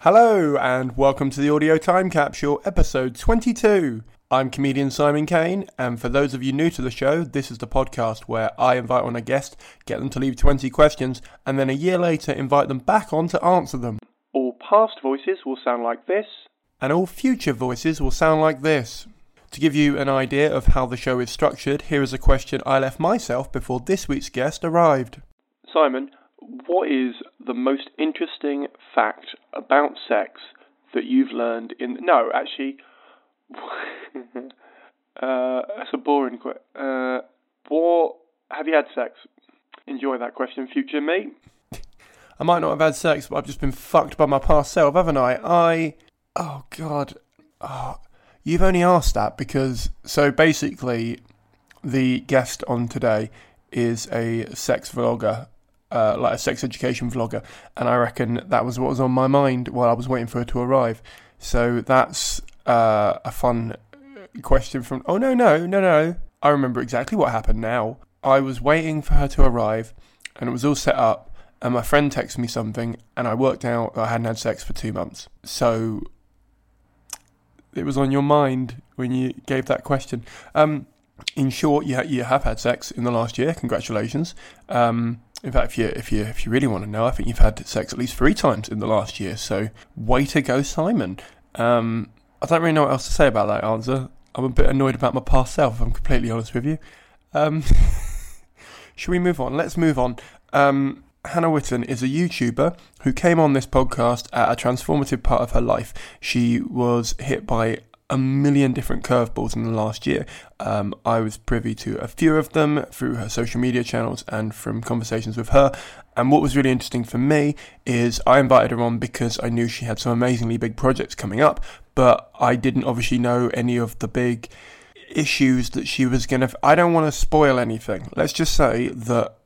Hello, and welcome to the Audio Time Capsule, episode 22. I'm comedian Simon Caine, and for those of you new to the show, this is the podcast where I invite on a guest, get them to leave 20 questions, and then a year later invite them back on to answer them. All past voices will sound like this, and all future voices will sound like this. To give you an idea of how the show is structured, here is a question I left myself before this week's guest arrived. Simon, what is the most interesting fact about sex that you've learned in? No, actually, uh, that's a boring question. Uh, what have you had sex? Enjoy that question, future me. I might not have had sex, but I've just been fucked by my past self, haven't I? I. Oh, God. Oh, you've only asked that because. So basically, the guest on today is a sex vlogger uh, like a sex education vlogger, and I reckon that was what was on my mind while I was waiting for her to arrive. So that's uh, a fun question from. Oh no no no no! I remember exactly what happened now. I was waiting for her to arrive, and it was all set up. And my friend texted me something, and I worked out I hadn't had sex for two months. So it was on your mind when you gave that question. Um, in short, you, you have had sex in the last year. Congratulations. Um, in fact, if you if you if you really want to know, I think you've had sex at least three times in the last year. So way to go, Simon. Um, I don't really know what else to say about that answer. I'm a bit annoyed about my past self. I'm completely honest with you. Um, should we move on? Let's move on. Um, Hannah Witton is a YouTuber who came on this podcast at a transformative part of her life. She was hit by a million different curveballs in the last year. Um, I was privy to a few of them through her social media channels and from conversations with her. And what was really interesting for me is I invited her on because I knew she had some amazingly big projects coming up, but I didn't obviously know any of the big issues that she was going to. I don't want to spoil anything. Let's just say that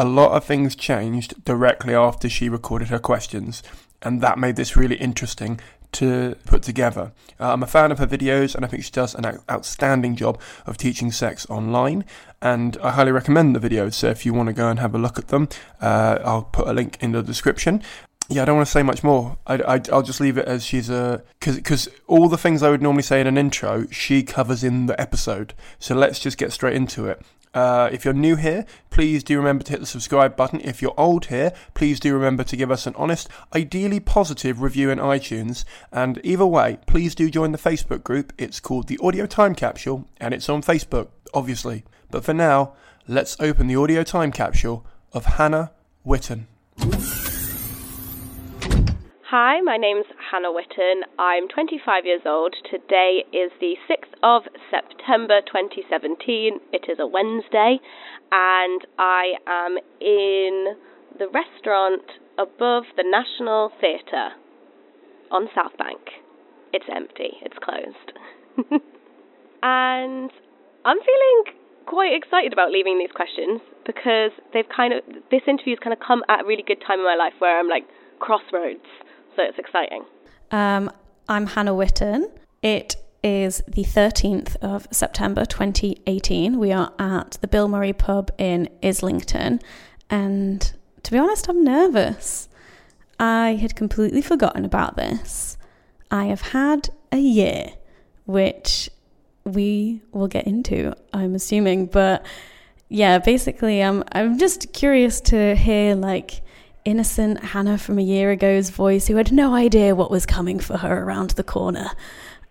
a lot of things changed directly after she recorded her questions, and that made this really interesting to put together. Uh, I'm a fan of her videos and I think she does an outstanding job of teaching sex online. And I highly recommend the videos. So if you want to go and have a look at them, uh, I'll put a link in the description. Yeah, I don't want to say much more. I, will just leave it as she's a because all the things I would normally say in an intro, she covers in the episode. So let's just get straight into it. Uh, if you're new here, please do remember to hit the subscribe button. If you're old here, please do remember to give us an honest, ideally positive review in iTunes. And either way, please do join the Facebook group. It's called the Audio Time Capsule, and it's on Facebook, obviously. But for now, let's open the audio time capsule of Hannah Witton. Hi, my name's Hannah Witton. I'm 25 years old. Today is the 6th of September 2017. It is a Wednesday, and I am in the restaurant above the National Theatre on South Bank. It's empty, it's closed. and I'm feeling quite excited about leaving these questions because they've kind of, this interview's kind of come at a really good time in my life where I'm like crossroads it's exciting. Um, I'm Hannah Witton. It is the 13th of September 2018. We are at the Bill Murray pub in Islington, and to be honest, I'm nervous. I had completely forgotten about this. I have had a year, which we will get into, I'm assuming, but yeah, basically, I'm I'm just curious to hear like innocent Hannah from a year ago's voice who had no idea what was coming for her around the corner.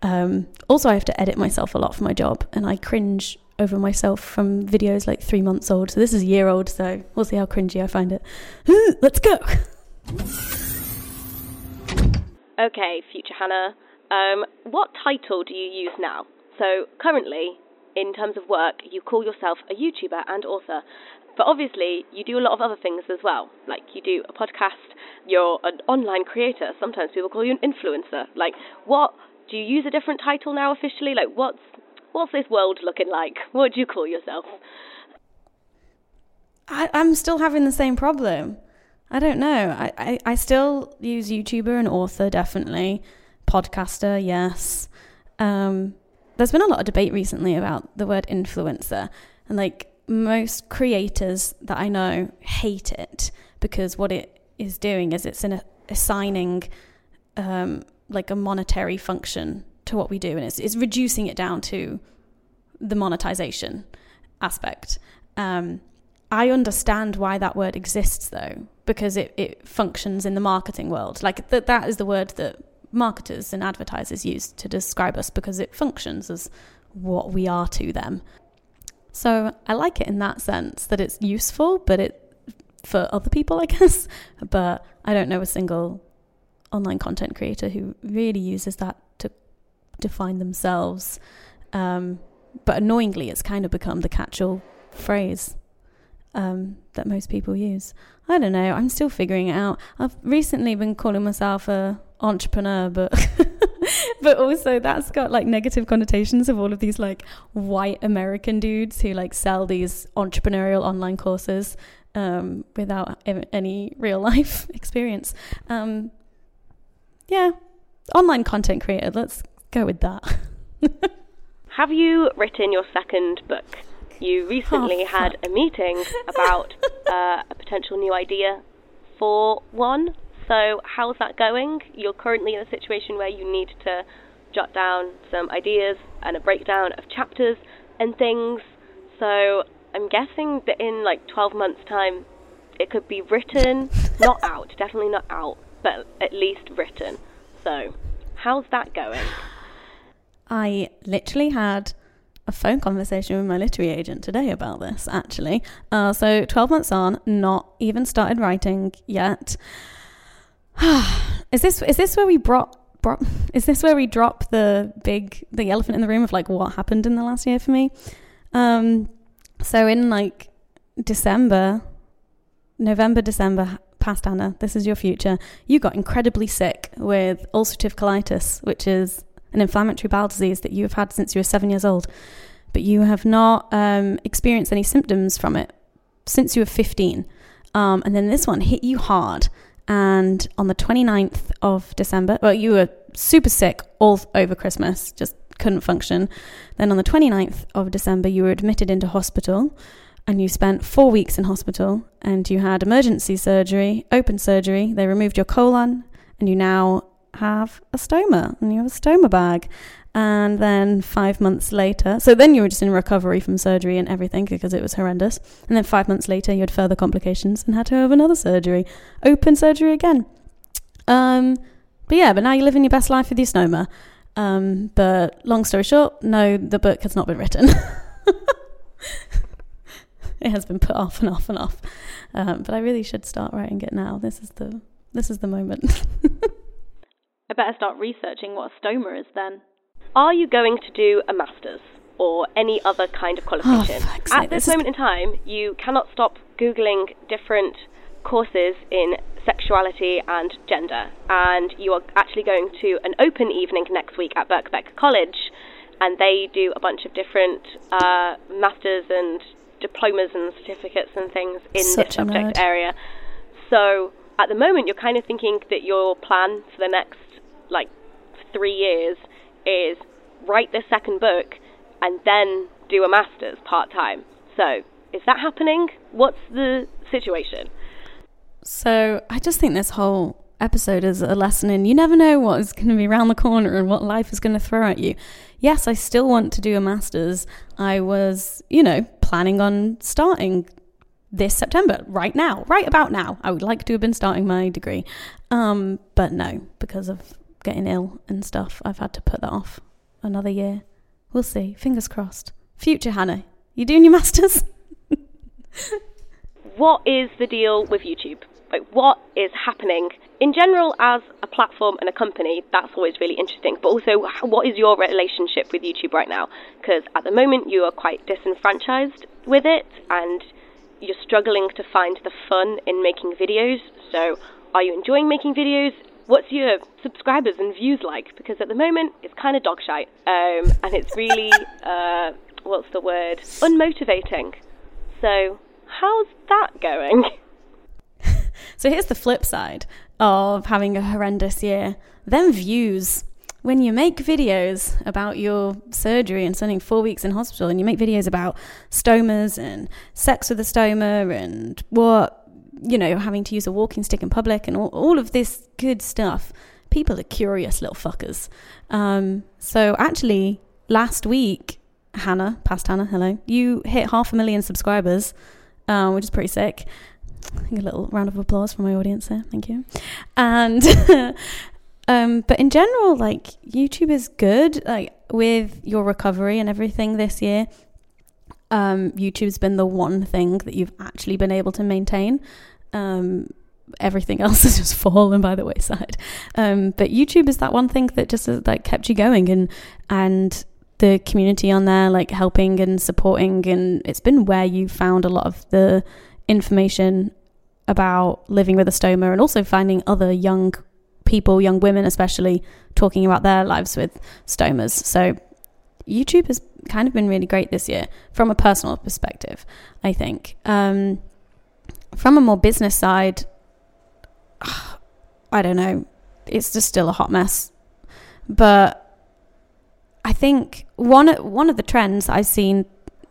Um, also, I have to edit myself a lot for my job, and I cringe over myself from videos like three months old. So this is a year old, so we'll see how cringy I find it. Let's go. Okay, future Hannah. Um, what title do you use now? So currently, in terms of work, you call yourself a YouTuber and author. But obviously, you do a lot of other things as well. Like you do a podcast, you're an online creator. Sometimes people call you an influencer. Like, what do you use a different title now officially? Like, what's what's this world looking like? What do you call yourself? I, I'm still having the same problem. I don't know. I, I, I still use YouTuber and author, definitely. Podcaster, yes. Um, there's been a lot of debate recently about the word influencer. And like most creators that I know hate it because what it is doing is it's in assigning um, like a monetary function to what we do. And it's, it's reducing it down to the monetization aspect. Um, I understand why that word exists though, because it, it functions in the marketing world. Like that that is the word that marketers and advertisers use to describe us because it functions as what we are to them. So I like it in that sense that it's useful, but it for other people, I guess. But I don't know a single online content creator who really uses that to define themselves. Um, but annoyingly, it's kind of become the catch-all phrase um, that most people use. I don't know. I'm still figuring it out. I've recently been calling myself a entrepreneur, but but also that's got like negative connotations of all of these like white American dudes who like sell these entrepreneurial online courses um, without any real life experience. Um, yeah, online content creator. Let's go with that. Have you written your second book? You recently oh, had a meeting about uh, a potential new idea for one. So, how's that going? You're currently in a situation where you need to jot down some ideas and a breakdown of chapters and things. So, I'm guessing that in like 12 months' time, it could be written, not out, definitely not out, but at least written. So, how's that going? I literally had a phone conversation with my literary agent today about this, actually. Uh, so, 12 months on, not even started writing yet. is this is this where we brought brought is this where we drop the big the elephant in the room of like what happened in the last year for me? Um, so in like December, November, December, past Hannah, this is your future. You got incredibly sick with ulcerative colitis, which is an inflammatory bowel disease that you have had since you were seven years old, but you have not um, experienced any symptoms from it since you were 15. Um, and then this one hit you hard. And on the 29th of December, well, you were super sick all over Christmas, just couldn't function. Then on the 29th of December, you were admitted into hospital and you spent four weeks in hospital and you had emergency surgery, open surgery. They removed your colon and you now have a stoma and you have a stoma bag. And then five months later, so then you were just in recovery from surgery and everything because it was horrendous. And then five months later, you had further complications and had to have another surgery, open surgery again. Um, but yeah, but now you're living your best life with your stoma. Um, but long story short, no, the book has not been written. it has been put off and off and off. Um, but I really should start writing it now. This is the this is the moment. I better start researching what a stoma is then. Are you going to do a master's or any other kind of qualification? Oh, At this, this moment in time, you cannot stop Googling different courses in sexuality and gender. And you are actually going to an open evening next week at Birkbeck College, and they do a bunch of different uh, masters and diplomas and certificates and things in Such this subject area. So at the moment, you're kind of thinking that your plan for the next like three years is write the second book and then do a master's part time. So, is that happening? What's the situation? So, I just think this whole episode is a lesson in you never know what is going to be around the corner and what life is going to throw at you. Yes, I still want to do a master's. I was, you know, planning on starting this September, right now, right about now. I would like to have been starting my degree. Um, but no, because of getting ill and stuff, I've had to put that off another year. We'll see. Fingers crossed. Future Hannah, you doing your masters? what is the deal with YouTube? Like, what is happening in general as a platform and a company? That's always really interesting. But also, what is your relationship with YouTube right now? Because at the moment, you are quite disenfranchised with it, and you're struggling to find the fun in making videos. So, are you enjoying making videos? What's your subscribers and views like? Because at the moment, it's kind of dog shite, um, and it's really, uh, what's the word? Unmotivating. So, how's that going? so here's the flip side of having a horrendous year. Then views. When you make videos about your surgery and spending four weeks in hospital, and you make videos about stomas and sex with a stoma and what, you know, having to use a walking stick in public and all, all of this good stuff, people are curious little fuckers. Um, so actually, last week, Hannah, past Hannah, hello, you hit half a million subscribers um, which is pretty sick. A little round of applause for my audience there. Thank you. And um, but in general, like YouTube is good. Like with your recovery and everything this year, um, YouTube's been the one thing that you've actually been able to maintain. Um, everything else has just fallen by the wayside. Um, but YouTube is that one thing that just like kept you going and and the community on there, like helping and supporting. And it's been where you found a lot of the information about living with a stoma and also finding other young people, young women especially, talking about their lives with stomas. So YouTube has kind of been really great this year from a personal perspective, I think. Um, from a more business side, I don't know. It's just still a hot mess. But I think one one of the trends I've seen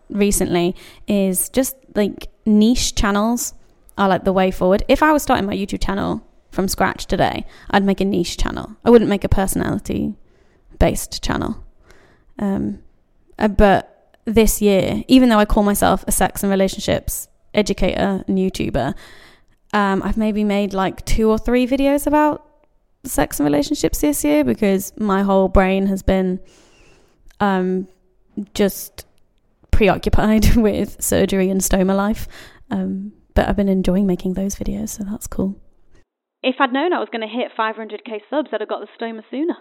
recently is just like niche channels are like the way forward. If I was starting my YouTube channel from scratch today, I'd make a niche channel. I wouldn't make a personality based channel. Um, uh, but this year, even though I call myself a sex and relationships educator and YouTuber, um, I've maybe made like two or three videos about sex and relationships this year because my whole brain has been um, just preoccupied with surgery and stoma life. Um, but I've been enjoying making those videos, so that's cool. If I'd known I was going to hit 500k subs, I'd have got the stoma sooner.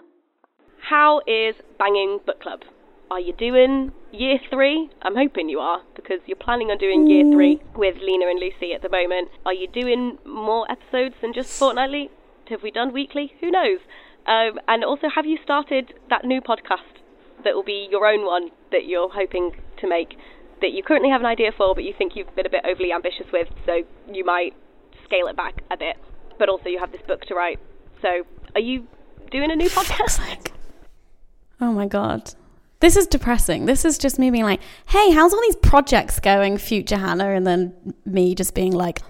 How is Banging Book Club? Are you doing year three? I'm hoping you are because you're planning on doing year three with Lena and Lucy at the moment. Are you doing more episodes than just fortnightly? Have we done weekly? Who knows? Um, and also, have you started that new podcast that will be your own one that you're hoping to make that you currently have an idea for, but you think you've been a bit overly ambitious with, so you might scale it back a bit. But also, you have this book to write. So, are you doing a new podcast? Like, oh my god. This is depressing. This is just me being like, hey, how's all these projects going, future Hannah? And then me just being like,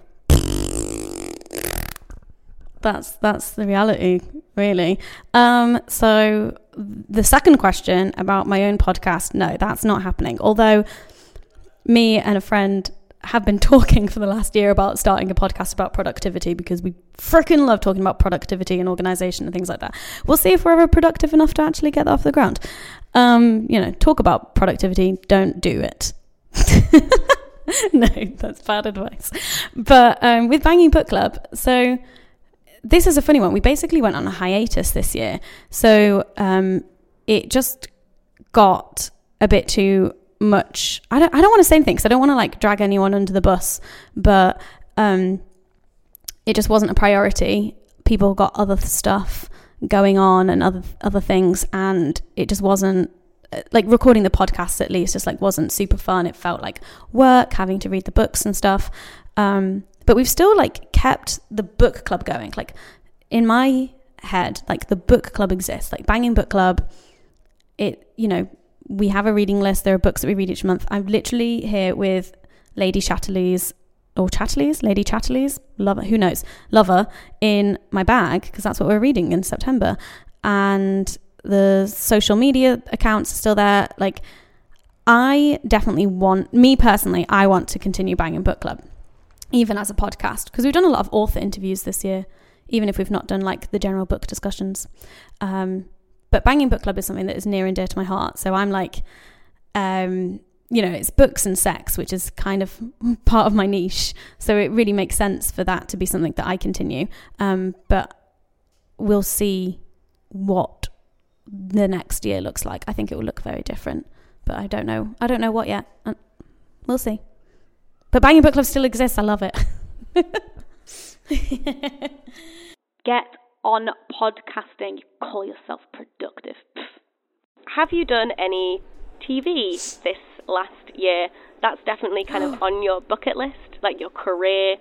that's that's the reality, really. Um, so the second question about my own podcast, no, that's not happening. Although me and a friend have been talking for the last year about starting a podcast about productivity because we freaking love talking about productivity and organization and things like that. We'll see if we're ever productive enough to actually get that off the ground. Um, you know, talk about productivity, don't do it. no, that's bad advice. But um, with Banging Book Club, so this is a funny one. We basically went on a hiatus this year. So um, it just got a bit too much. I don't, I don't want to say anything because I don't want to like drag anyone under the bus, but um, it just wasn't a priority. People got other stuff going on and other other things, and it just wasn't like recording the podcast at least just like wasn't super fun it felt like work having to read the books and stuff um, but we've still like kept the book club going. Like in my head, like the book club exists, like Banging Book Club. It, you know, we have a reading list. There are books that we read each month. I'm literally here with Lady Chatterley's or Chatterley's, Lady Chatterley's, lover, who knows, lover in my bag because that's what we're reading in September. And the social media accounts are still there. Like, I definitely want, me personally, I want to continue Banging Book Club even as a podcast, because we've done a lot of author interviews this year, even if we've not done like the general book discussions. Um, but Banging Book Club is something that is near and dear to my heart. So I'm like, um, you know, it's books and sex, which is kind of part of my niche. So it really makes sense for that to be something that I continue. Um, but we'll see what the next year looks like. I think it will look very different, but I don't know. I don't know what yet. Uh, we'll see. But Banging Book Club still exists. I love it. Get on podcasting. Call yourself productive. Have you done any TV this last year? That's definitely kind of on your bucket list, like your career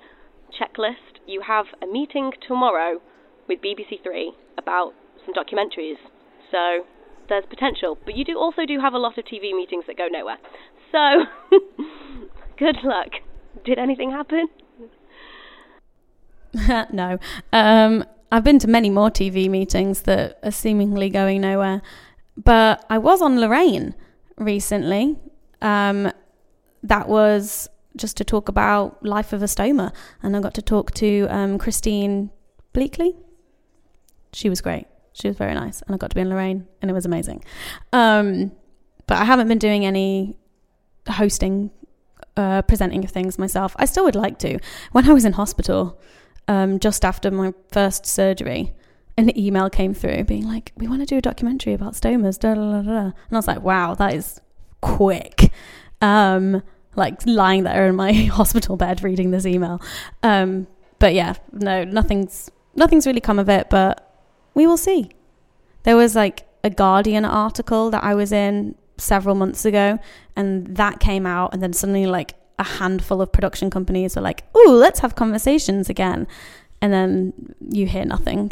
checklist. You have a meeting tomorrow with BBC Three about some documentaries. So there's potential, but you do also do have a lot of TV meetings that go nowhere. So good luck. Did anything happen? no. Um, I've been to many more TV meetings that are seemingly going nowhere. But I was on Lorraine recently. Um, that was just to talk about life of a stoma, and I got to talk to um, Christine Bleakley. She was great. She was very nice, and I got to be in Lorraine, and it was amazing. Um, but I haven't been doing any hosting, uh, presenting of things myself. I still would like to. When I was in hospital, um, just after my first surgery, an email came through being like, "We want to do a documentary about stomas." Da, da, da. And I was like, "Wow, that is quick." Um, like lying there in my hospital bed reading this email. Um, but yeah, no, nothing's nothing's really come of it. But we will see. There was like a Guardian article that I was in several months ago, and that came out, and then suddenly like a handful of production companies were like, "Oh, let's have conversations again," and then you hear nothing.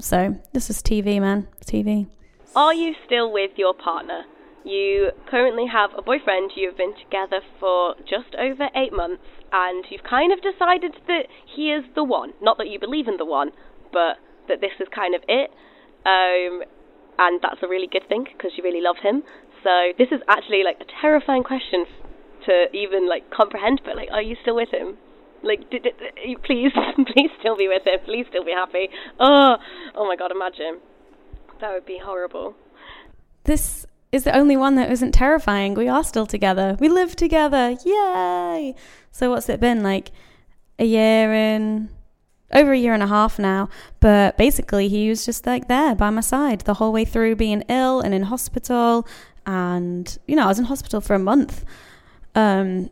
So this is TV, man, TV. Are you still with your partner? You currently have a boyfriend. You've been together for just over eight months, and you've kind of decided that he is the one. Not that you believe in the one, but that this is kind of it. Um, and that's a really good thing because you really love him. So this is actually like a terrifying question to even like comprehend. But like, are you still with him? Like, please, please still be with him. Please still be happy. Oh, oh my God! Imagine that would be horrible. This is the only one that isn't terrifying. We are still together. We live together. Yay! So what's it been like? A year in over a year and a half now. But basically, he was just like there by my side the whole way through being ill and in hospital. And, you know, I was in hospital for a month. Um,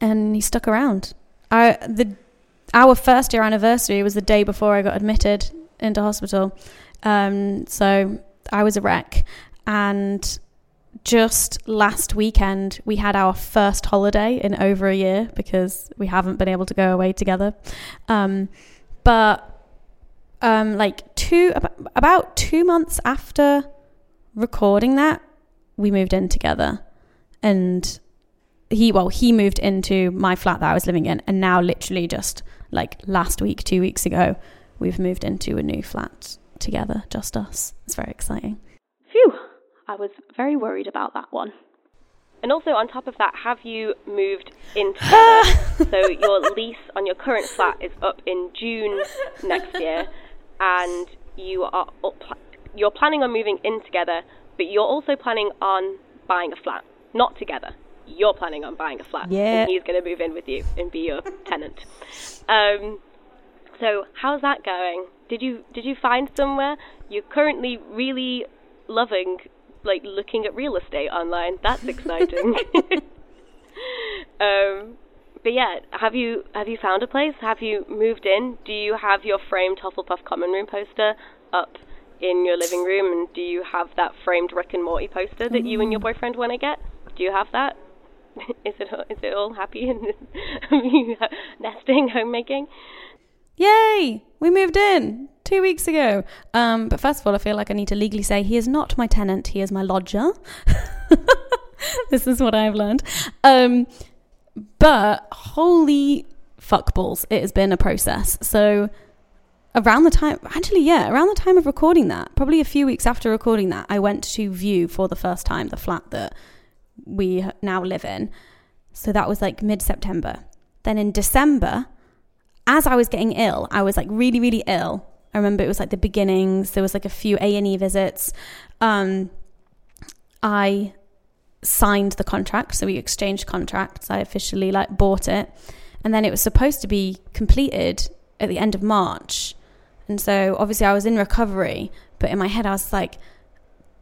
and he stuck around. I, the, our first year anniversary was the day before I got admitted into hospital. Um, so I was a wreck. And just last weekend, we had our first holiday in over a year because we haven't been able to go away together. Um, but um, like two about two months after recording that, we moved in together, and he well he moved into my flat that I was living in, and now literally just like last week, two weeks ago, we've moved into a new flat together, just us. It's very exciting. I was very worried about that one. And also, on top of that, have you moved in together? so your lease on your current flat is up in June next year, and you are up, you're planning on moving in together, but you're also planning on buying a flat, not together. You're planning on buying a flat, yeah. and he's going to move in with you and be your tenant. Um, so how's that going? Did you did you find somewhere you're currently really loving like looking at real estate online. That's exciting. um, but yeah, have you have you found a place? Have you moved in? Do you have your framed Hufflepuff common room poster up in your living room? And do you have that framed Rick and Morty poster that mm. you and your mm. boyfriend want to get? Do you have that? is it is it all happy and nesting, homemaking? Yay! We moved in two weeks ago. Um, but first of all, I feel like I need to legally say he is not my tenant, he is my lodger. this is what I've learned. Um, but holy fuckballs, it has been a process. So around the time, actually, yeah, around the time of recording that, probably a few weeks after recording that, I went to view for the first time the flat that we now live in. So that was like mid September. Then in December, as I was getting ill, I was like really, really ill. I remember it was like the beginnings. There was like a few A and E visits. Um, I signed the contract. So we exchanged contracts. I officially like bought it. And then it was supposed to be completed at the end of March. And so obviously I was in recovery, but in my head I was like,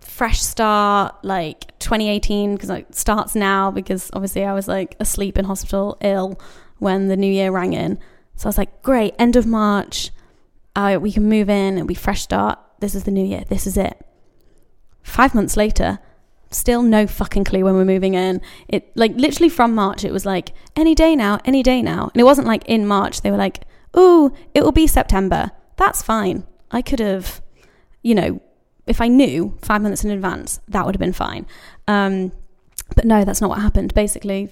fresh start, like 2018, because it starts now, because obviously I was like asleep in hospital, ill when the new year rang in. So I was like, great, end of March, uh, we can move in and we fresh start. This is the new year. This is it. Five months later, still no fucking clue when we're moving in. It like literally from March, it was like any day now, any day now, and it wasn't like in March. They were like, "Ooh, it will be September." That's fine. I could have, you know, if I knew five months in advance, that would have been fine. Um, but no, that's not what happened. Basically,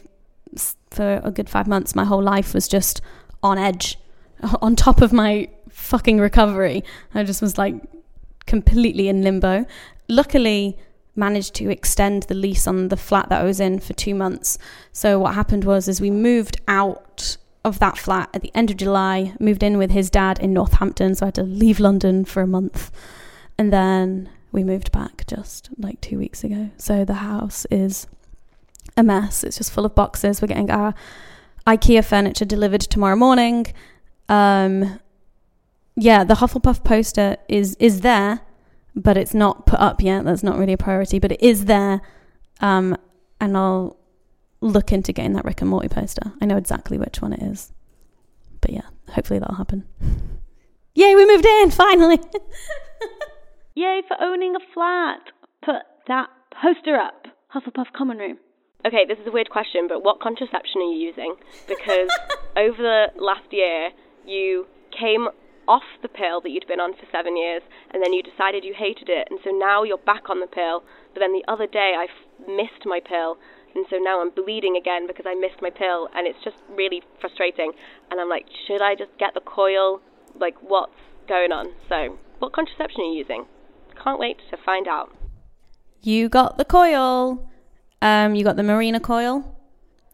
for a good five months, my whole life was just on edge, on top of my fucking recovery. I just was like completely in limbo. Luckily, managed to extend the lease on the flat that I was in for two months. So what happened was, is we moved out of that flat at the end of July, moved in with his dad in Northampton, so I had to leave London for a month, and then we moved back just like two weeks ago. So the house is a mess. It's just full of boxes. We're getting our IKEA furniture delivered tomorrow morning. Um, yeah, the Hufflepuff poster is is there but it's not put up yet. That's not really a priority, but it is there. Um, and I'll look into getting that Rick and Morty poster. I know exactly which one it is. But yeah, hopefully that'll happen. Yay, we moved in finally. Yay for owning a flat. Put that poster up. Hufflepuff common room. Okay, this is a weird question, but what contraception are you using? Because over the last year, you came off the pill that you'd been on for seven years, and then you decided you hated it, and so now you're back on the pill. But then the other day I f- missed my pill, and so now I'm bleeding again because I missed my pill, and it's just really frustrating. And I'm like, should I just get the coil? Like, what's going on? So, what contraception are you using? Can't wait to find out. You got the coil. Um, you got the Mirena coil.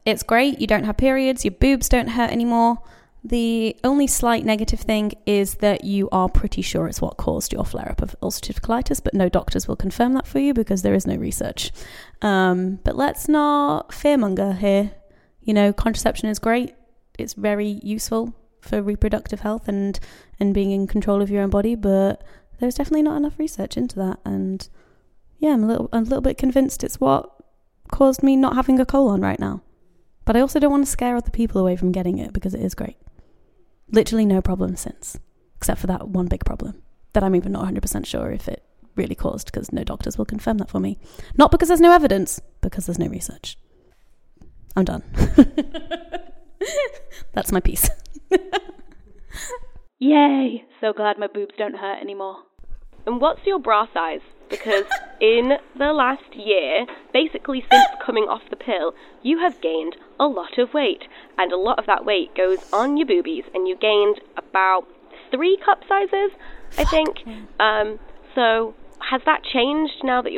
It's great. You don't have periods. Your boobs don't hurt anymore. The only slight negative thing is that you are pretty sure it's what caused your flare up of ulcerative colitis, but no doctors will confirm that for you because there is no research. Um, but let's not fearmonger here. You know, contraception is great, it's very useful for reproductive health and, and being in control of your own body, but there's definitely not enough research into that. And yeah, I'm a little, I'm a little bit convinced it's what caused me not having a colon right now. But I also don't want to scare other people away from getting it because it is great. Literally no problem since, except for that one big problem that I'm even not 100% sure if it really caused because no doctors will confirm that for me. Not because there's no evidence, because there's no research. I'm done. That's my piece. Yay! So glad my boobs don't hurt anymore. And what's your bra size? Because in the last year, basically since coming off the pill, you have gained a lot of weight. And a lot of that weight goes on your boobies. And you gained about three cup sizes, I think. Um, so has that changed now that you're.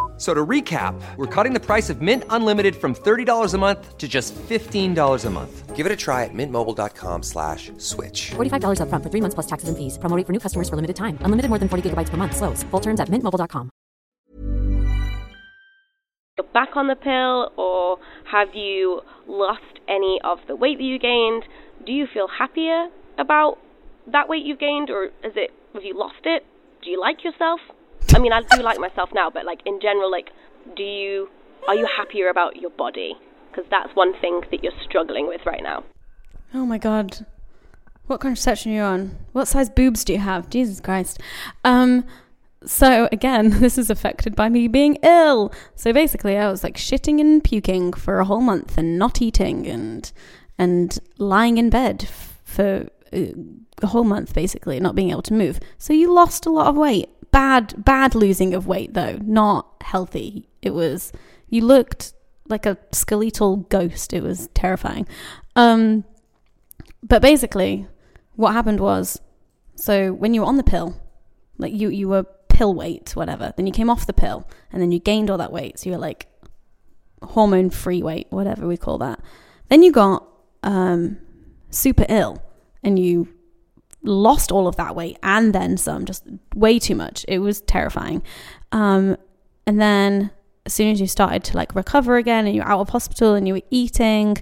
So to recap, we're cutting the price of Mint Unlimited from $30 a month to just $15 a month. Give it a try at mintmobile.com slash switch. $45 upfront for three months plus taxes and fees. Promo rate for new customers for limited time. Unlimited more than 40 gigabytes per month. Slows. Full terms at mintmobile.com. you're back on the pill or have you lost any of the weight that you gained? Do you feel happier about that weight you've gained or is it have you lost it? Do you like yourself? I mean, I do like myself now, but like in general like do you are you happier about your body? Because that's one thing that you're struggling with right now. Oh my god. What contraception are you on? What size boobs do you have? Jesus Christ. Um so again, this is affected by me being ill. So basically, I was like shitting and puking for a whole month and not eating and and lying in bed for uh, a whole month basically, not being able to move. So you lost a lot of weight. Bad bad losing of weight though, not healthy. It was you looked like a skeletal ghost. It was terrifying. Um but basically, what happened was so when you were on the pill, like you you were pill weight, whatever. Then you came off the pill, and then you gained all that weight. So you're like hormone free weight, whatever we call that. Then you got um, super ill, and you lost all of that weight and then some, just way too much. It was terrifying. Um, and then as soon as you started to like recover again, and you're out of hospital, and you were eating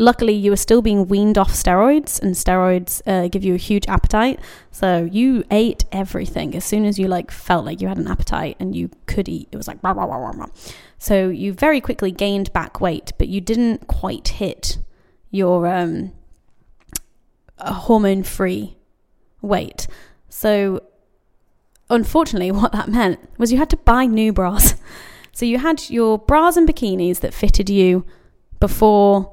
Luckily, you were still being weaned off steroids, and steroids uh, give you a huge appetite. So you ate everything as soon as you like felt like you had an appetite and you could eat. It was like rah, rah, rah, rah. So you very quickly gained back weight, but you didn't quite hit your um, hormone-free weight. So unfortunately, what that meant was you had to buy new bras. So you had your bras and bikinis that fitted you before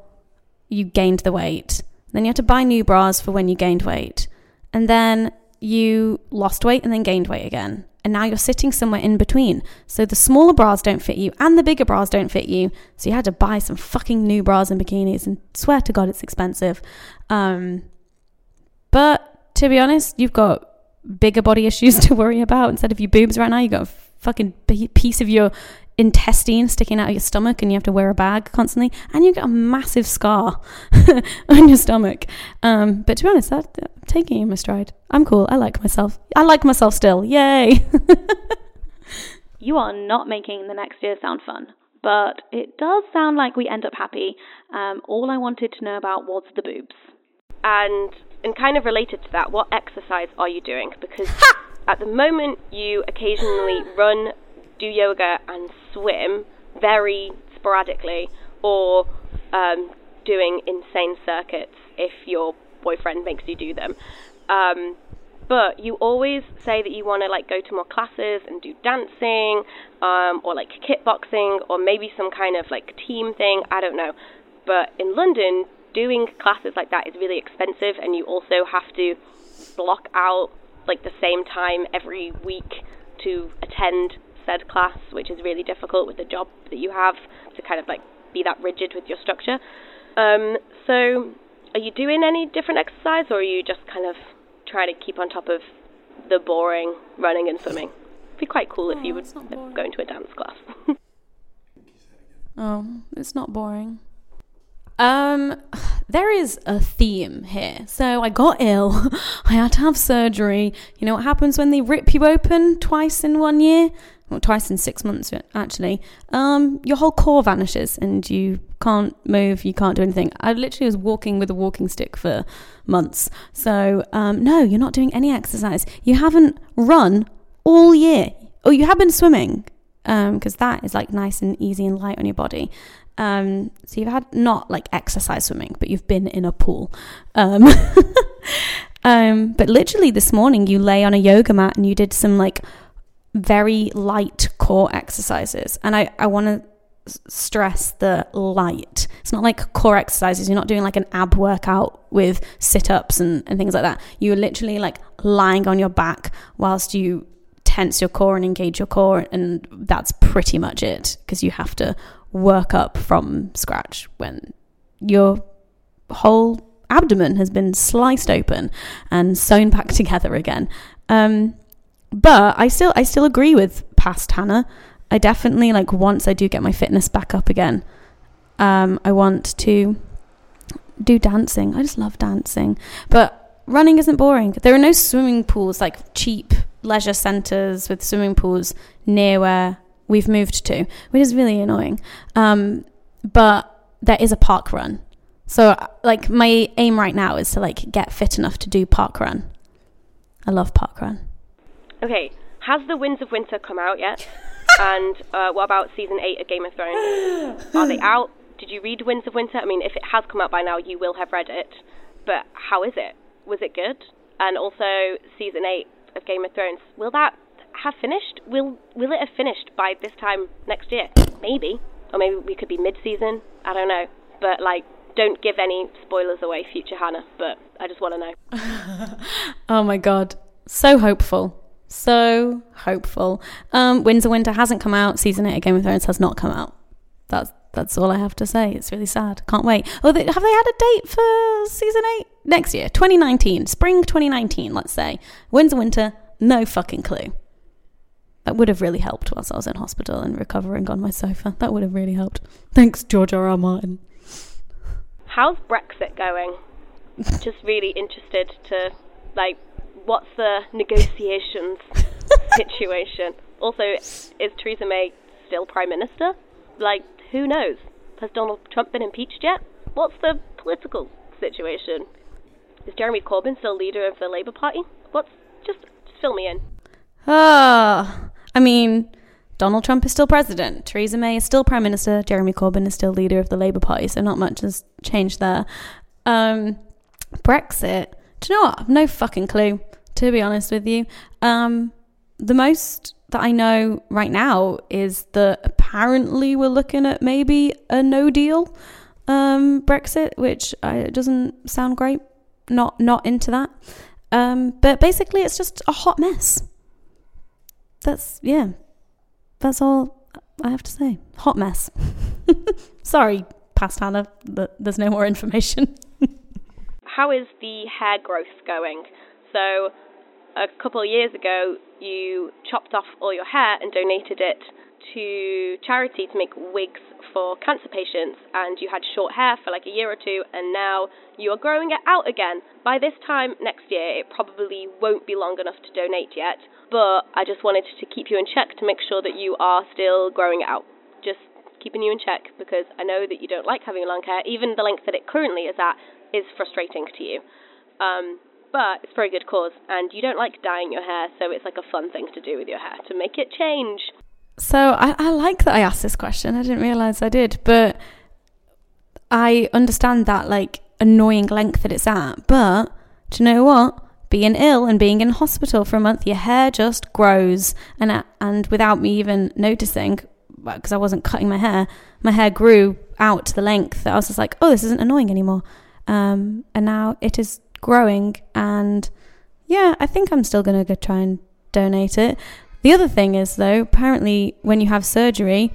you gained the weight. Then you had to buy new bras for when you gained weight. And then you lost weight and then gained weight again. And now you're sitting somewhere in between. So the smaller bras don't fit you and the bigger bras don't fit you. So you had to buy some fucking new bras and bikinis and swear to God it's expensive. Um, but to be honest, you've got bigger body issues to worry about. Instead of your boobs right now, you've got a fucking piece of your intestine sticking out of your stomach and you have to wear a bag constantly. And you get a massive scar on your stomach. Um, but to be honest that, that, taking it in my stride i'm cool. I like myself. I like myself still. Yay! You are not making the next year sound fun but it does sound like we end up happy. Um, all i wanted to know about was the boobs. And and kind of related to that what exercise are you doing because at the moment you occasionally run do yoga and swim very sporadically, or um, doing insane circuits if your boyfriend makes you do them. Um, but you always say that you want to like go to more classes and do dancing, um, or like kickboxing, or maybe some kind of like team thing. I don't know. But in London, doing classes like that is really expensive, and you also have to block out like the same time every week to attend said class, which is really difficult with the job that you have to kind of like be that rigid with your structure. Um, so, are you doing any different exercise, or are you just kind of trying to keep on top of the boring running and swimming? It'd be quite cool oh, if you would go into a dance class. oh, it's not boring. Um, there is a theme here. So I got ill. I had to have surgery. You know what happens when they rip you open twice in one year? Well, twice in six months, actually. Um, your whole core vanishes and you can't move, you can't do anything. I literally was walking with a walking stick for months. So, um, no, you're not doing any exercise. You haven't run all year. Oh, you have been swimming because um, that is like nice and easy and light on your body. Um, so you've had not like exercise swimming, but you've been in a pool. Um, um, but literally this morning, you lay on a yoga mat and you did some like very light core exercises. And I, I want to stress the light. It's not like core exercises. You're not doing like an ab workout with sit ups and, and things like that. You're literally like lying on your back whilst you tense your core and engage your core. And that's pretty much it because you have to work up from scratch when your whole abdomen has been sliced open and sewn back together again. Um, but I still I still agree with past Hannah. I definitely like once I do get my fitness back up again, um, I want to do dancing. I just love dancing. But running isn't boring. There are no swimming pools like cheap leisure centres with swimming pools near where we've moved to, which is really annoying. Um, but there is a park run. So like my aim right now is to like get fit enough to do park run. I love park run. Okay, has the Winds of Winter come out yet? and uh, what about season eight of Game of Thrones? Are they out? Did you read Winds of Winter? I mean, if it has come out by now, you will have read it. But how is it? Was it good? And also season eight of Game of Thrones. Will that have finished? Will will it have finished by this time next year? Maybe, or maybe we could be mid-season. I don't know, but like, don't give any spoilers away, future Hannah. But I just want to know. oh my god, so hopeful. So hopeful. Um, Winds of Winter hasn't come out. Season 8 of Game of Thrones has not come out. That's that's all I have to say. It's really sad. Can't wait. Oh, they, have they had a date for season 8? Next year, 2019. Spring 2019, let's say. Winds of Winter, no fucking clue. That would have really helped whilst I was in hospital and recovering on my sofa. That would have really helped. Thanks, George R. R. Martin. How's Brexit going? Just really interested to, like, what's the negotiations situation? Also, is Theresa May still Prime Minister? Like, who knows? Has Donald Trump been impeached yet? What's the political situation? Is Jeremy Corbyn still leader of the Labour Party? What's just, just fill me in. Ah, I mean, Donald Trump is still president. Theresa May is still prime minister. Jeremy Corbyn is still leader of the Labour Party. So not much has changed there. Um, Brexit. Do you know what? I've no fucking clue. To be honest with you, um, the most that I know right now is that apparently we're looking at maybe a no deal um, Brexit, which uh, doesn't sound great. Not not into that. Um, but basically, it's just a hot mess. That's yeah. That's all I have to say. Hot mess. Sorry, past Hannah. There's no more information. How is the hair growth going? So, a couple of years ago, you chopped off all your hair and donated it to charity to make wigs for cancer patients, and you had short hair for like a year or two, and now you are growing it out again. By this time next year, it probably won't be long enough to donate yet, but I just wanted to keep you in check to make sure that you are still growing it out. Just keeping you in check because I know that you don't like having long hair. Even the length that it currently is at is frustrating to you. Um, but it's for a good cause, and you don't like dyeing your hair, so it's like a fun thing to do with your hair to make it change. So I, I like that I asked this question. I didn't realize I did, but I understand that like annoying length that it's at. But do you know what? Being ill and being in hospital for a month, your hair just grows, and and without me even noticing, because I wasn't cutting my hair, my hair grew out to the length that I was just like, oh, this isn't annoying anymore. Um, and now it is growing, and yeah, I think I'm still gonna go try and donate it. The other thing is, though, apparently when you have surgery,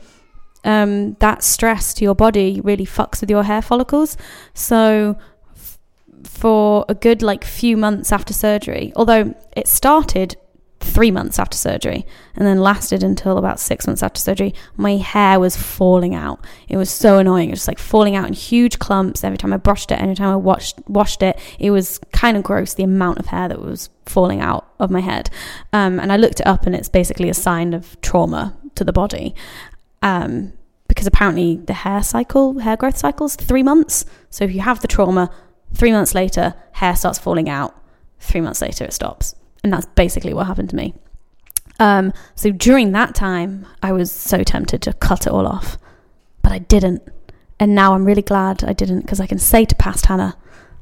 um, that stress to your body really fucks with your hair follicles. So, f- for a good like few months after surgery, although it started three months after surgery and then lasted until about six months after surgery, my hair was falling out. It was so annoying. It was just like falling out in huge clumps every time I brushed it, every time I washed, washed it. It was kind of gross the amount of hair that was falling out of my head. Um, and I looked it up and it's basically a sign of trauma to the body. Um, because apparently the hair cycle, hair growth cycle is three months. So if you have the trauma, three months later, hair starts falling out. Three months later, it stops. And that's basically what happened to me. Um, so during that time, I was so tempted to cut it all off, but I didn't. And now I'm really glad I didn't because I can say to past Hannah,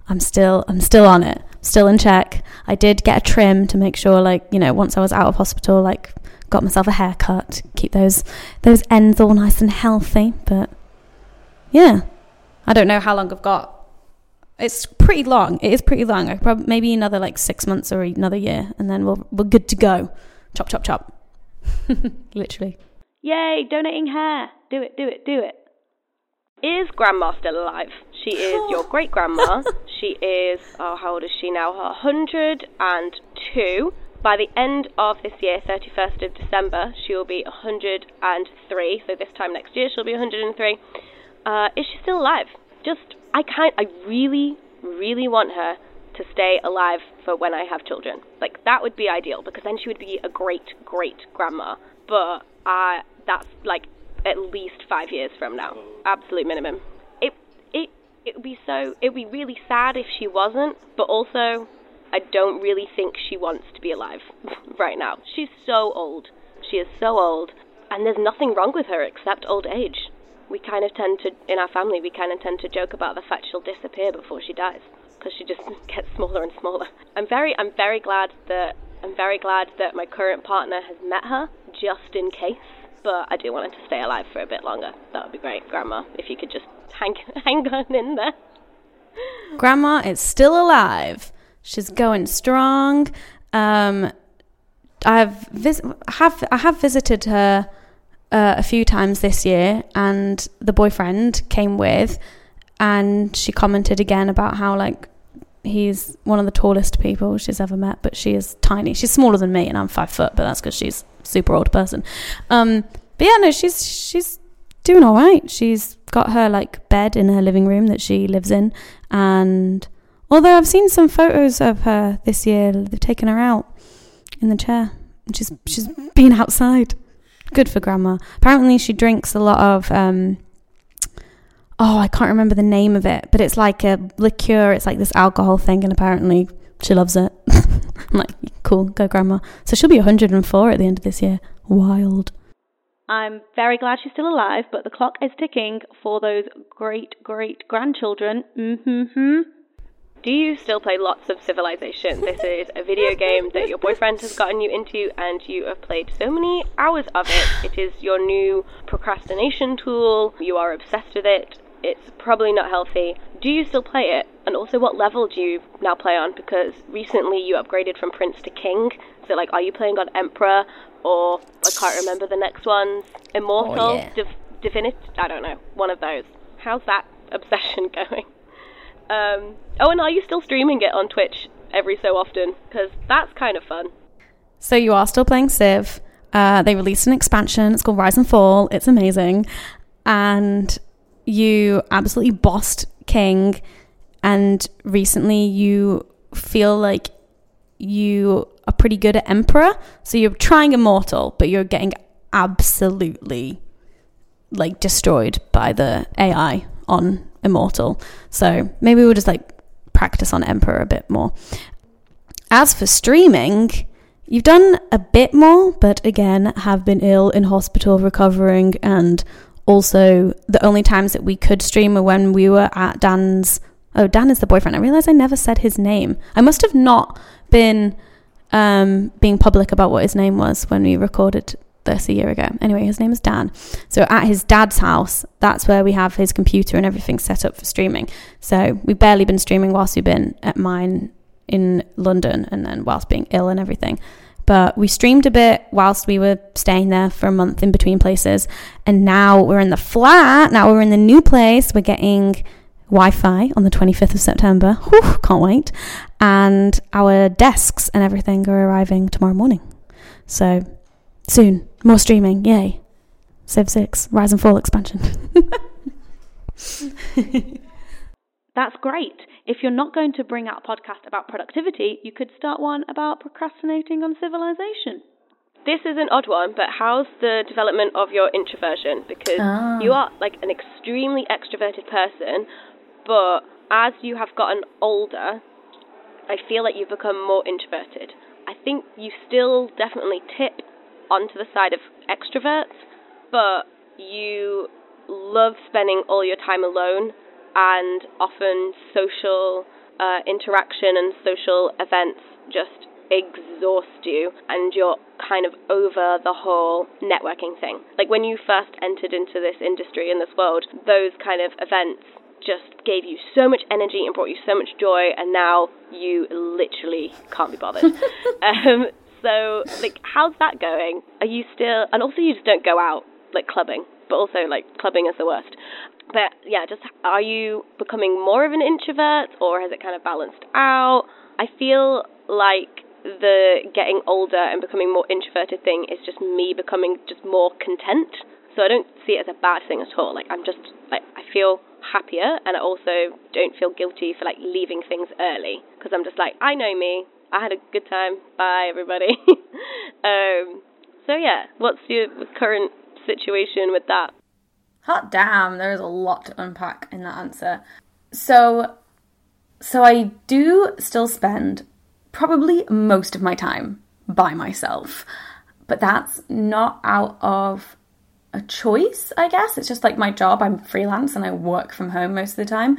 I'm still, I'm still on it, still in check. I did get a trim to make sure, like you know, once I was out of hospital, like got myself a haircut, keep those those ends all nice and healthy. But yeah, I don't know how long I've got it's pretty long. It is pretty long. I probably maybe another like six months or another year, and then we'll we're good to go. Chop chop chop. Literally. Yay! Donating hair. Do it. Do it. Do it. Is Grandma still alive? She is your great grandma. she is. Oh, how old is she now? hundred and two. By the end of this year, 31st of December, she will be 103. So this time next year, she'll be 103. Uh, is she still alive? Just I kind I really really want her to stay alive for when I have children. Like that would be ideal because then she would be a great great grandma. But that's like at least 5 years from now. Absolute minimum. It it it would be so it would be really sad if she wasn't, but also I don't really think she wants to be alive right now. She's so old. She is so old and there's nothing wrong with her except old age we kind of tend to, in our family, we kind of tend to joke about the fact she'll disappear before she dies because she just gets smaller and smaller. I'm very, I'm very glad that I'm very glad that my current partner has met her, just in case. But I do want her to stay alive for a bit longer. That would be great, Grandma, if you could just hang, hang on in there. Grandma is still alive. She's going strong. Um, I've vis- have I have visited her uh, a few times this year, and the boyfriend came with, and she commented again about how like he's one of the tallest people she's ever met, but she is tiny. She's smaller than me, and I'm five foot, but that's because she's super old person. Um, but yeah, no, she's she's doing all right. She's got her like bed in her living room that she lives in, and although I've seen some photos of her this year, they've taken her out in the chair, and she's she's been outside. Good for grandma. Apparently, she drinks a lot of. Um, oh, I can't remember the name of it, but it's like a liqueur. It's like this alcohol thing, and apparently she loves it. I'm like, cool, go grandma. So she'll be 104 at the end of this year. Wild. I'm very glad she's still alive, but the clock is ticking for those great great grandchildren. Mm-hmm. Do you still play lots of Civilization? This is a video game that your boyfriend has gotten you into, and you have played so many hours of it. It is your new procrastination tool. You are obsessed with it. It's probably not healthy. Do you still play it? And also, what level do you now play on? Because recently you upgraded from Prince to King. So, like, are you playing on Emperor? Or, I can't remember the next ones. Immortal? Oh, yeah. Div- Divinity? I don't know. One of those. How's that obsession going? Um, oh, and are you still streaming it on Twitch every so often? Because that's kind of fun. So you are still playing Civ. Uh, they released an expansion. It's called Rise and Fall. It's amazing, and you absolutely bossed King. And recently, you feel like you are pretty good at Emperor. So you're trying Immortal, but you're getting absolutely like destroyed by the AI on Immortal. So maybe we'll just like practice on Emperor a bit more. As for streaming, you've done a bit more, but again, have been ill in hospital recovering. And also, the only times that we could stream were when we were at Dan's. Oh, Dan is the boyfriend. I realize I never said his name. I must have not been um, being public about what his name was when we recorded this a year ago. Anyway, his name is Dan. So at his dad's house, that's where we have his computer and everything set up for streaming. So we've barely been streaming whilst we've been at mine in London and then whilst being ill and everything. But we streamed a bit whilst we were staying there for a month in between places. And now we're in the flat. Now we're in the new place. We're getting Wi Fi on the 25th of September. Whew, can't wait. And our desks and everything are arriving tomorrow morning. So soon, more streaming. Yay. Civ 6, Rise and Fall expansion. That's great. If you're not going to bring out a podcast about productivity, you could start one about procrastinating on civilization. This is an odd one, but how's the development of your introversion? Because Ah. you are like an extremely extroverted person, but as you have gotten older, I feel like you've become more introverted. I think you still definitely tip onto the side of extroverts, but you love spending all your time alone and often social uh, interaction and social events just exhaust you and you're kind of over the whole networking thing. Like when you first entered into this industry in this world, those kind of events just gave you so much energy and brought you so much joy and now you literally can't be bothered. um, so like how's that going? Are you still and also you just don't go out like clubbing, but also like clubbing is the worst. But yeah, just are you becoming more of an introvert or has it kind of balanced out? I feel like the getting older and becoming more introverted thing is just me becoming just more content. So I don't see it as a bad thing at all. Like I'm just like I feel happier and I also don't feel guilty for like leaving things early because I'm just like I know me. I had a good time. Bye everybody. um so yeah, what's your current situation with that? Hot damn, there's a lot to unpack in that answer. So so I do still spend probably most of my time by myself. But that's not out of a choice, I guess. It's just like my job. I'm freelance and I work from home most of the time.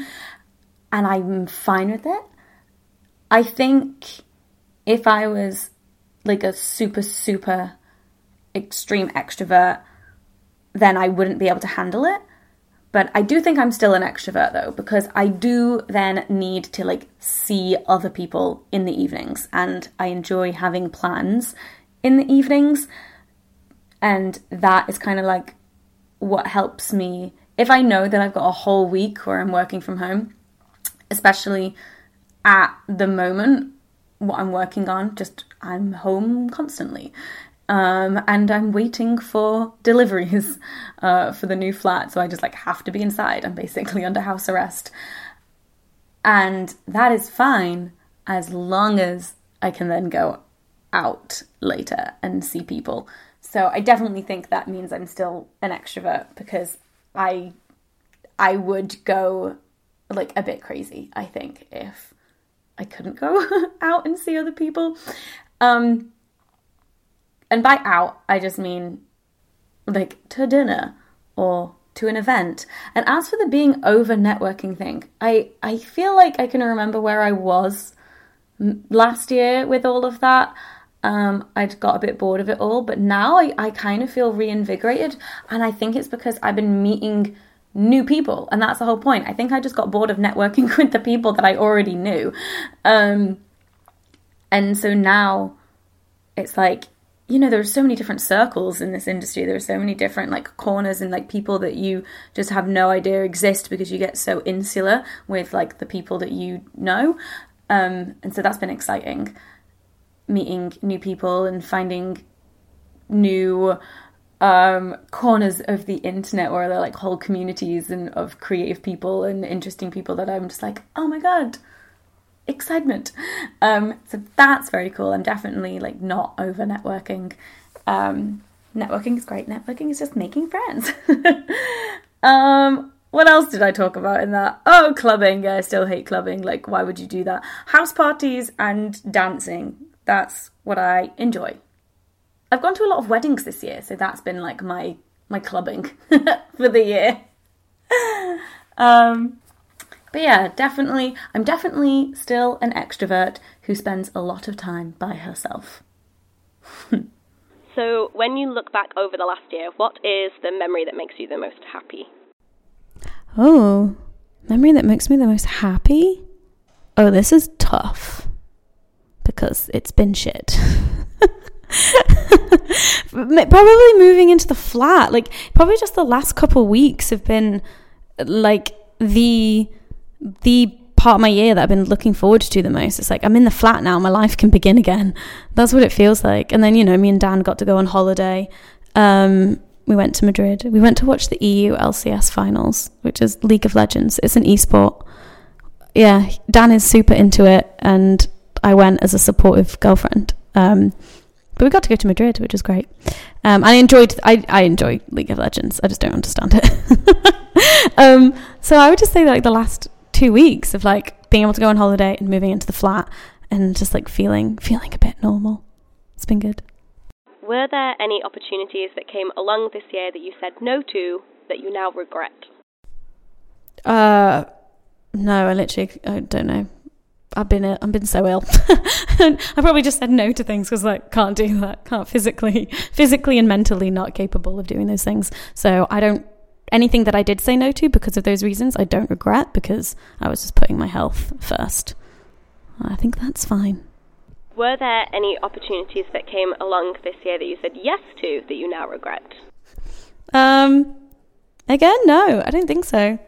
And I'm fine with it. I think if I was like a super, super extreme extrovert, then I wouldn't be able to handle it. But I do think I'm still an extrovert though, because I do then need to like see other people in the evenings and I enjoy having plans in the evenings. And that is kind of like what helps me. If I know that I've got a whole week where I'm working from home, especially at the moment, what I'm working on, just I'm home constantly. Um, and I'm waiting for deliveries uh, for the new flat, so I just like have to be inside. I'm basically under house arrest, and that is fine as long as I can then go out later and see people. So I definitely think that means I'm still an extrovert because I I would go like a bit crazy, I think, if I couldn't go out and see other people. Um and by out, I just mean like to dinner or to an event. And as for the being over networking thing, I I feel like I can remember where I was last year with all of that. Um, I'd got a bit bored of it all, but now I, I kind of feel reinvigorated, and I think it's because I've been meeting new people, and that's the whole point. I think I just got bored of networking with the people that I already knew, um, and so now it's like you know there are so many different circles in this industry. There are so many different like corners and like people that you just have no idea exist because you get so insular with like the people that you know. Um, and so that's been exciting. Meeting new people and finding new um, corners of the internet where there are like whole communities and of creative people and interesting people that I'm just like, oh my god, excitement. Um, so that's very cool. I'm definitely like not over networking. Um, networking is great. Networking is just making friends. um, what else did I talk about in that? Oh, clubbing. Yeah, I still hate clubbing. Like, why would you do that? House parties and dancing. That's what I enjoy. I've gone to a lot of weddings this year, so that's been like my my clubbing for the year. um, but yeah, definitely, I'm definitely still an extrovert who spends a lot of time by herself. so, when you look back over the last year, what is the memory that makes you the most happy? Oh, memory that makes me the most happy? Oh, this is tough because it's been shit. probably moving into the flat, like probably just the last couple weeks have been like the the part of my year that I've been looking forward to the most. It's like I'm in the flat now, my life can begin again. That's what it feels like. And then you know, me and Dan got to go on holiday. Um, we went to Madrid. We went to watch the EU LCS finals, which is League of Legends. It's an esport. Yeah, Dan is super into it, and I went as a supportive girlfriend. Um, but we got to go to Madrid, which is great. Um, I enjoyed. I I enjoy League of Legends. I just don't understand it. um, so I would just say that like the last two weeks of like being able to go on holiday and moving into the flat and just like feeling feeling a bit normal. It's been good. Were there any opportunities that came along this year that you said no to that you now regret? Uh, no, I literally I don't know. I've been I've been so ill. I probably just said no to things because like can't do that, can't physically, physically and mentally not capable of doing those things. So I don't anything that I did say no to because of those reasons. I don't regret because I was just putting my health first. I think that's fine. Were there any opportunities that came along this year that you said yes to that you now regret? Um, again, no, I don't think so.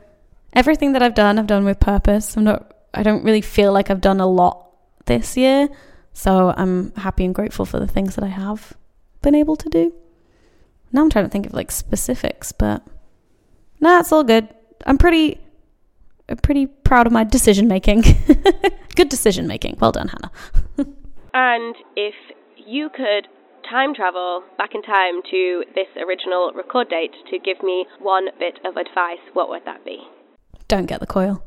Everything that I've done, I've done with purpose. I'm not I don't really feel like I've done a lot this year. So I'm happy and grateful for the things that I have been able to do. Now I'm trying to think of like specifics, but nah, it's all good. I'm pretty I'm pretty proud of my decision making. good decision making. Well done, Hannah. and if you could time travel back in time to this original record date to give me one bit of advice, what would that be? Don't get the coil.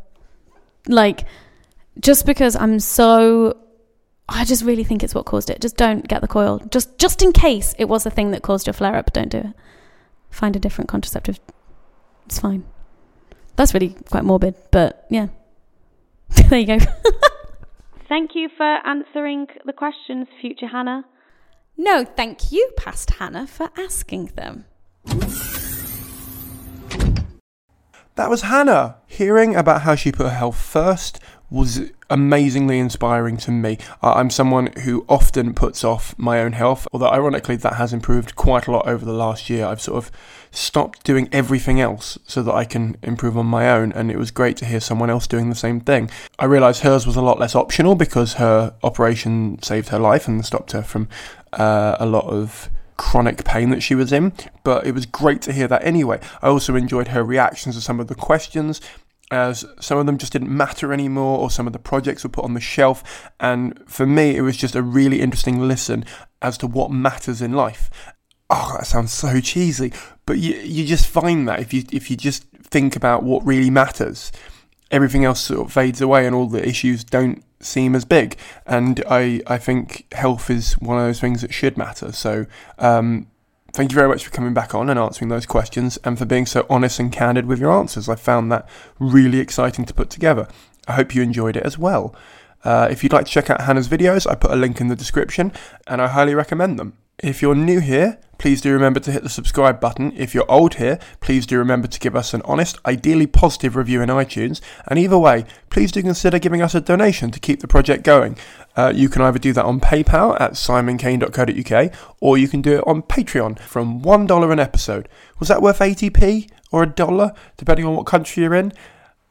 Like, just because I'm so I just really think it's what caused it. Just don't get the coil. Just just in case it was the thing that caused your flare up, don't do it. Find a different contraceptive. It's fine. That's really quite morbid, but yeah. there you go. Thank you for answering the questions, future Hannah. No, thank you, past Hannah, for asking them. That was Hannah. Hearing about how she put her health first was amazingly inspiring to me. I'm someone who often puts off my own health, although ironically that has improved quite a lot over the last year. I've sort of stopped doing everything else so that I can improve on my own, and it was great to hear someone else doing the same thing. I realised hers was a lot less optional because her operation saved her life and stopped her from uh, a lot of chronic pain that she was in, but it was great to hear that anyway. I also enjoyed her reactions to some of the questions. As some of them just didn't matter anymore, or some of the projects were put on the shelf. And for me, it was just a really interesting listen as to what matters in life. Oh, that sounds so cheesy, but you you just find that if you if you just think about what really matters, everything else sort of fades away, and all the issues don't seem as big. And I, I think health is one of those things that should matter. So, um, thank you very much for coming back on and answering those questions and for being so honest and candid with your answers. I found that really exciting to put together. I hope you enjoyed it as well. Uh, if you'd like to check out Hannah's videos, I put a link in the description and I highly recommend them. If you're new here, please do remember to hit the subscribe button. If you're old here, please do remember to give us an honest, ideally positive review in iTunes. And either way, please do consider giving us a donation to keep the project going. Uh, you can either do that on PayPal at simoncaine.co.uk or you can do it on Patreon from $1 an episode. Was that worth 80p or a dollar, depending on what country you're in?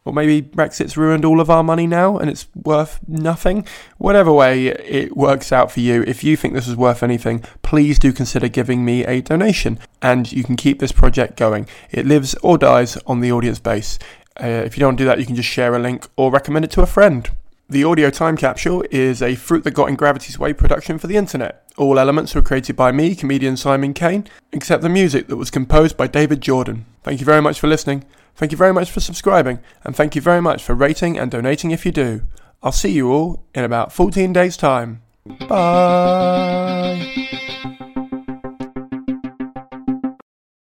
Or maybe Brexit's ruined all of our money now and it's worth nothing. Whatever way it works out for you, if you think this is worth anything, please do consider giving me a donation and you can keep this project going. It lives or dies on the audience base. Uh, if you don't do that, you can just share a link or recommend it to a friend. The audio time capsule is a Fruit That Got in Gravity's Way production for the internet. All elements were created by me, comedian Simon Caine, except the music that was composed by David Jordan. Thank you very much for listening. Thank you very much for subscribing, and thank you very much for rating and donating if you do. I'll see you all in about 14 days' time. Bye.